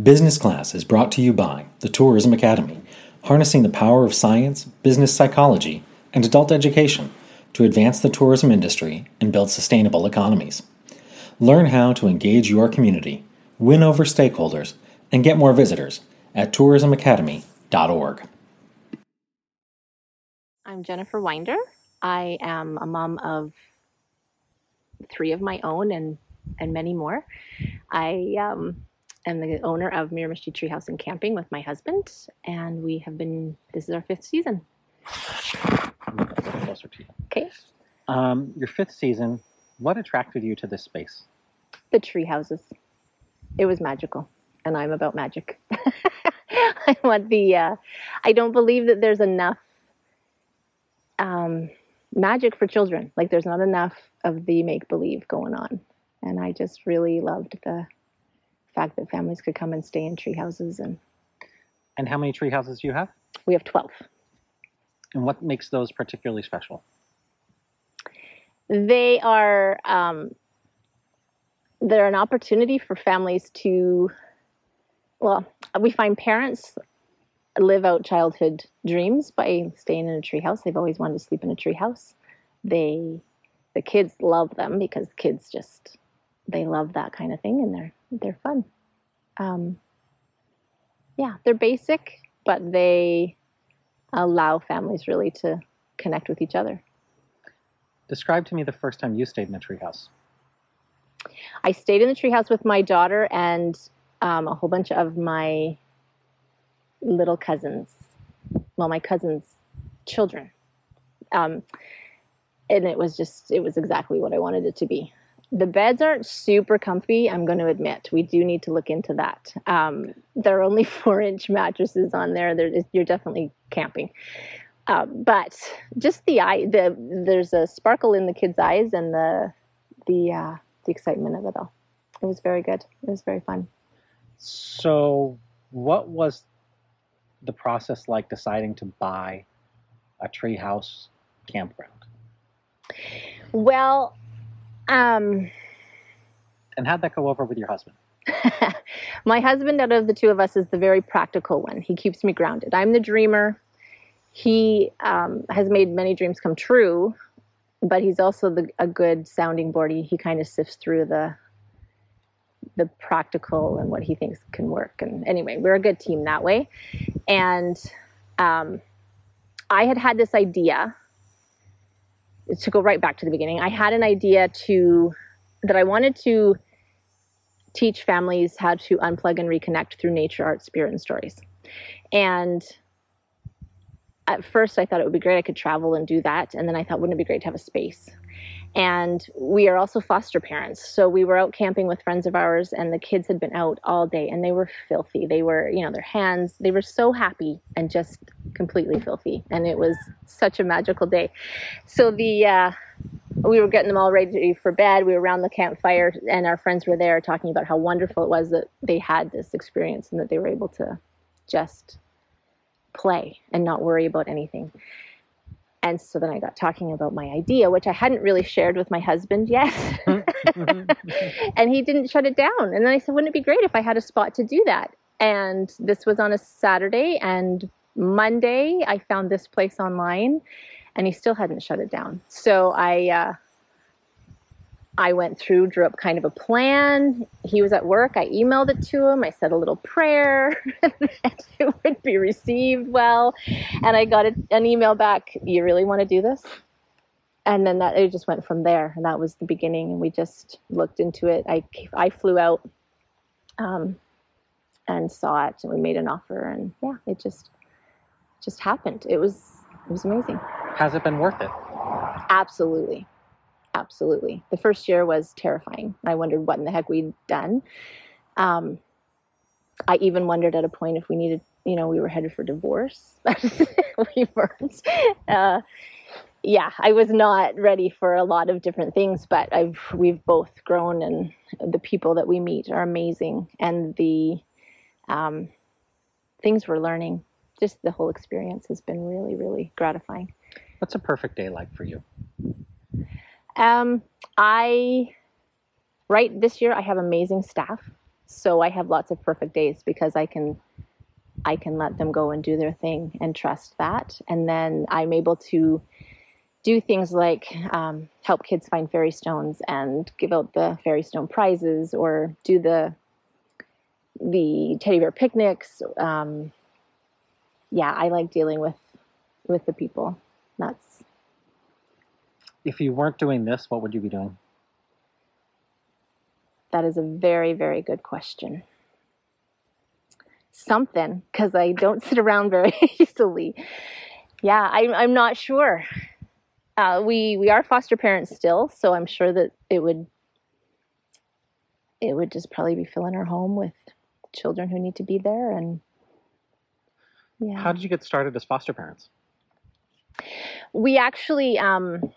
Business Class is brought to you by the Tourism Academy, harnessing the power of science, business psychology, and adult education to advance the tourism industry and build sustainable economies. Learn how to engage your community, win over stakeholders, and get more visitors at tourismacademy.org. I'm Jennifer Winder. I am a mom of three of my own and and many more. I um, am the owner of Miramichi Treehouse and Camping with my husband, and we have been. This is our fifth season. Okay, Um, your fifth season. What attracted you to this space? the tree houses. It was magical, and I'm about magic. I want the. Uh, I don't believe that there's enough um, magic for children. Like there's not enough of the make believe going on, and I just really loved the fact that families could come and stay in tree houses, and And how many tree houses do you have? we have twelve. And what makes those particularly special? they are um, they're an opportunity for families to well we find parents live out childhood dreams by staying in a treehouse they've always wanted to sleep in a treehouse they the kids love them because kids just they love that kind of thing and they're they're fun um, yeah they're basic but they allow families really to connect with each other Describe to me the first time you stayed in a tree house. I stayed in the treehouse with my daughter and um, a whole bunch of my little cousins. Well, my cousins' children. Um, and it was just, it was exactly what I wanted it to be. The beds aren't super comfy, I'm going to admit. We do need to look into that. Um, there are only four inch mattresses on there. You're definitely camping. Uh, but just the eye, the there's a sparkle in the kids' eyes and the the uh, the excitement of it all. It was very good. It was very fun. So, what was the process like deciding to buy a tree house campground? Well, um, And how'd that go over with your husband? my husband, out of the two of us, is the very practical one. He keeps me grounded. I'm the dreamer. He um, has made many dreams come true, but he's also the, a good sounding board. He, he kind of sifts through the the practical and what he thinks can work. And anyway, we're a good team that way. And um, I had had this idea to go right back to the beginning. I had an idea to that I wanted to teach families how to unplug and reconnect through nature, art, spirit, and stories. And at first, I thought it would be great. I could travel and do that. And then I thought, wouldn't it be great to have a space? And we are also foster parents. So we were out camping with friends of ours, and the kids had been out all day and they were filthy. They were, you know, their hands, they were so happy and just completely filthy. And it was such a magical day. So the, uh, we were getting them all ready for bed. We were around the campfire, and our friends were there talking about how wonderful it was that they had this experience and that they were able to just play and not worry about anything. And so then I got talking about my idea, which I hadn't really shared with my husband yet. and he didn't shut it down. And then I said, wouldn't it be great if I had a spot to do that? And this was on a Saturday. And Monday, I found this place online and he still hadn't shut it down. So I, uh, I went through, drew up kind of a plan. He was at work. I emailed it to him. I said a little prayer that it would be received well. And I got an email back, You really want to do this? And then that it just went from there. And that was the beginning. And we just looked into it. I, I flew out um, and saw it and we made an offer. And yeah, it just, just happened. It was, it was amazing. Has it been worth it? Absolutely. Absolutely. The first year was terrifying. I wondered what in the heck we'd done. Um, I even wondered at a point if we needed, you know, we were headed for divorce. we weren't. Uh, yeah, I was not ready for a lot of different things, but I've we've both grown, and the people that we meet are amazing, and the um, things we're learning. Just the whole experience has been really, really gratifying. What's a perfect day like for you? Um, I right this year I have amazing staff. So I have lots of perfect days because I can I can let them go and do their thing and trust that. And then I'm able to do things like um, help kids find fairy stones and give out the fairy stone prizes or do the the teddy bear picnics. Um, yeah, I like dealing with with the people. That's If you weren't doing this, what would you be doing? that is a very very good question. Something because I don't sit around very easily. Yeah, I'm I'm not sure. Uh, we we are foster parents still, so I'm sure that it would it would just probably be filling our home with children who need to be there and yeah. How did you get started as foster parents? we actually um,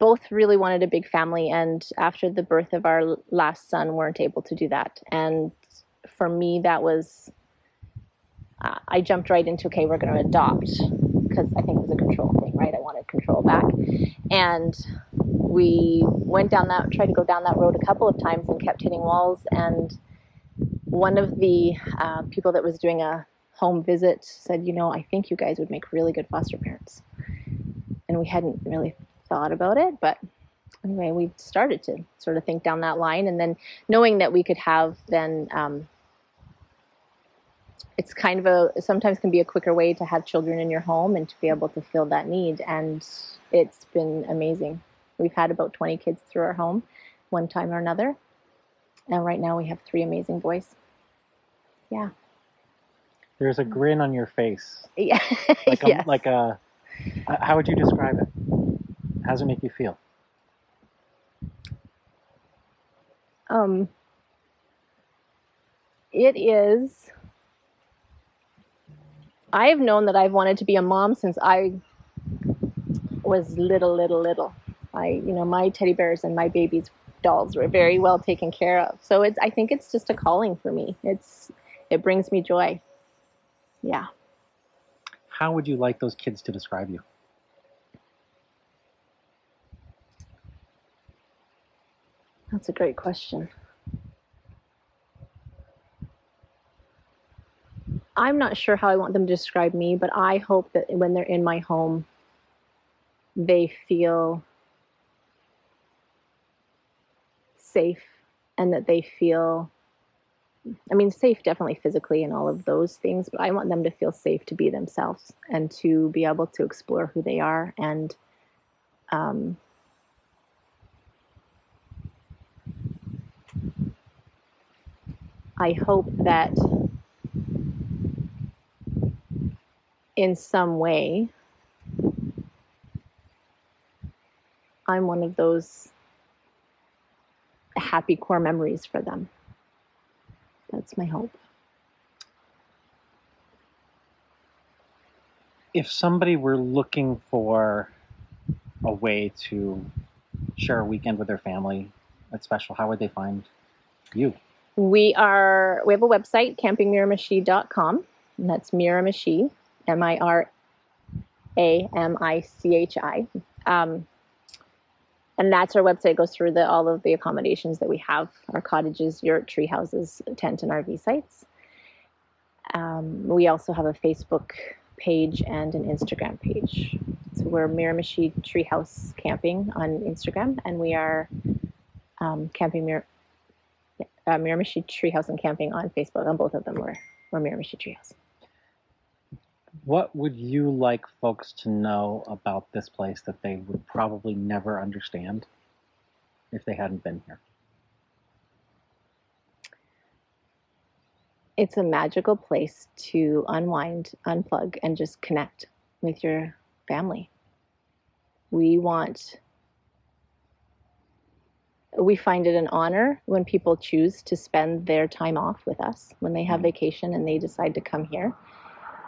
both really wanted a big family and after the birth of our last son weren't able to do that. And for me that was uh, i jumped right into okay we're going to adopt because i think it was a control thing right? I wanted control back. And we went down that tried to go down that road a couple of times and kept hitting walls. And one of the uh, people that was doing a home visit said, you know, I think you guys would make really good foster parents. And we hadn't really thought about it, but anyway, we started to sort of think down that line. And then knowing that we could have then, um, it's kind of a, sometimes can be a quicker way to have children in your home and to be able to fill that need. And it's been amazing. We've had about 20 kids through our home one time or another. And right now we have three amazing boys. Yeah. There's a grin on your face, Yeah. like a, yes. like a. How would you describe it? How does it make you feel? Um, it is. I've known that I've wanted to be a mom since I was little, little, little. I, you know, my teddy bears and my babies' dolls were very well taken care of. So it's. I think it's just a calling for me. It's. It brings me joy. Yeah. How would you like those kids to describe you? That's a great question. I'm not sure how I want them to describe me, but I hope that when they're in my home, they feel safe and that they feel, I mean, safe definitely physically and all of those things, but I want them to feel safe to be themselves and to be able to explore who they are and, um, I hope that in some way I'm one of those happy core memories for them. That's my hope. If somebody were looking for a way to share a weekend with their family that's special, how would they find you? We are we have a website campingmiramichi.com and that's Miramichi M I R A M I C H I. Um, and that's our website It goes through the all of the accommodations that we have our cottages yurt tree houses tent and RV sites. Um, we also have a Facebook page and an Instagram page. So we're Miramichi Treehouse Camping on Instagram and we are um, Camping uh, Miramichi Treehouse and Camping on Facebook. On both of them, we're, we're Miramichi Treehouse. What would you like folks to know about this place that they would probably never understand if they hadn't been here? It's a magical place to unwind, unplug, and just connect with your family. We want, we find it an honor when people choose to spend their time off with us, when they have Mhm. vacation and they decide to come here.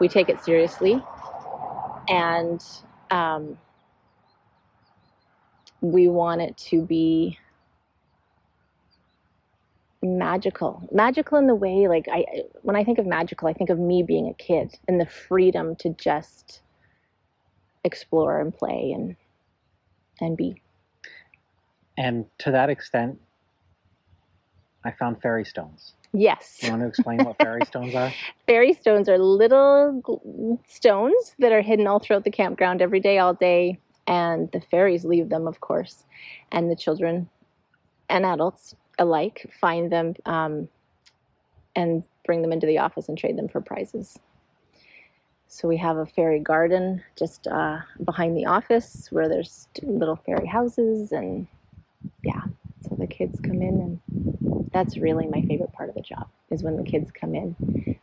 We take it seriously. And um, we want it to be magical magical in the way like i when i think of magical i think of me being a kid and the freedom to just explore and play and and be And to that extent, I found fairy stones. Yes. You want to explain what fairy stones are? Fairy stones are little stones that are hidden all throughout the campground every day, all day. And the fairies leave them, of course. And the children and adults alike find them um, and bring them into the office and trade them for prizes. So we have a fairy garden just uh, behind the office where there's little fairy houses. And yeah, so the kids come in and that's really my favorite part of the job is when the kids come in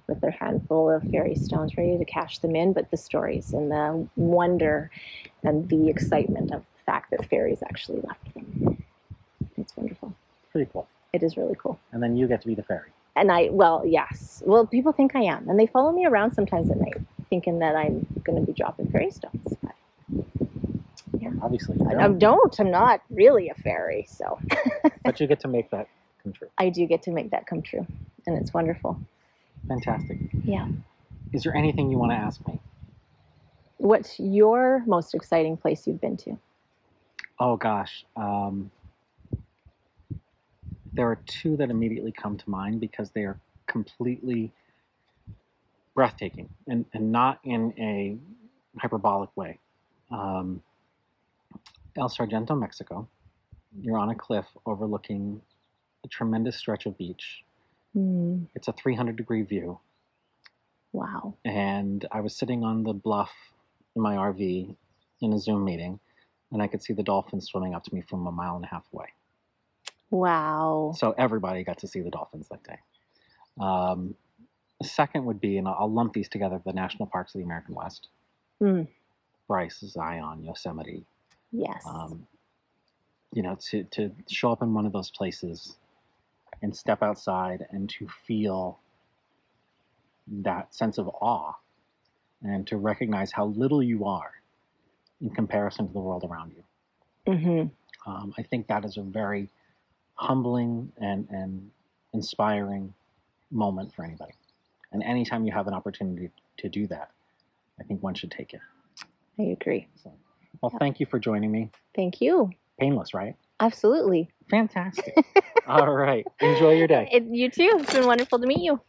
with their handful of fairy stones ready to cash them in but the stories and the wonder and the excitement of the fact that fairies actually left them. It's wonderful. Pretty cool. it is really cool. And then you get to be the fairy. and i well yes. Well people think i am and they follow me around sometimes at night thinking that i'm going to be dropping fairy stones but Obviously, you I, I don't, don't i'm not really a fairy so but you get to make that come true. i do get to make that come true and it's wonderful Fantastic. yeah Is there anything you want to ask me? What's your most exciting place you've been to? Oh gosh, um, there are two that immediately come to mind because they are completely breathtaking and, and not in a hyperbolic way. Um, El Sargento, Mexico. You're on a cliff overlooking a tremendous stretch of beach. Hmm. It's a 300 degree view. Wow. and I was sitting on the bluff in my RV in a Zoom meeting, and I could see the dolphins swimming up to me from a mile and a half away. Wow. So everybody got to see the dolphins that day. Um, the second would be, and I'll lump these together, the national parks of the American West. Hmm. Bryce, Zion, Yosemite. Yes. Um, you know, to, to show up in one of those places and step outside and to feel that sense of awe and to recognize how little you are in comparison to the world around you. hmm Um, I think that is a very humbling and, and inspiring moment for anybody. And anytime you have an opportunity to do that, I think one should take it. I agree. So, well, thank you for joining me. Thank you. Painless, right? Absolutely. Fantastic. All right. Enjoy your day. It, you too. It's been wonderful to meet you.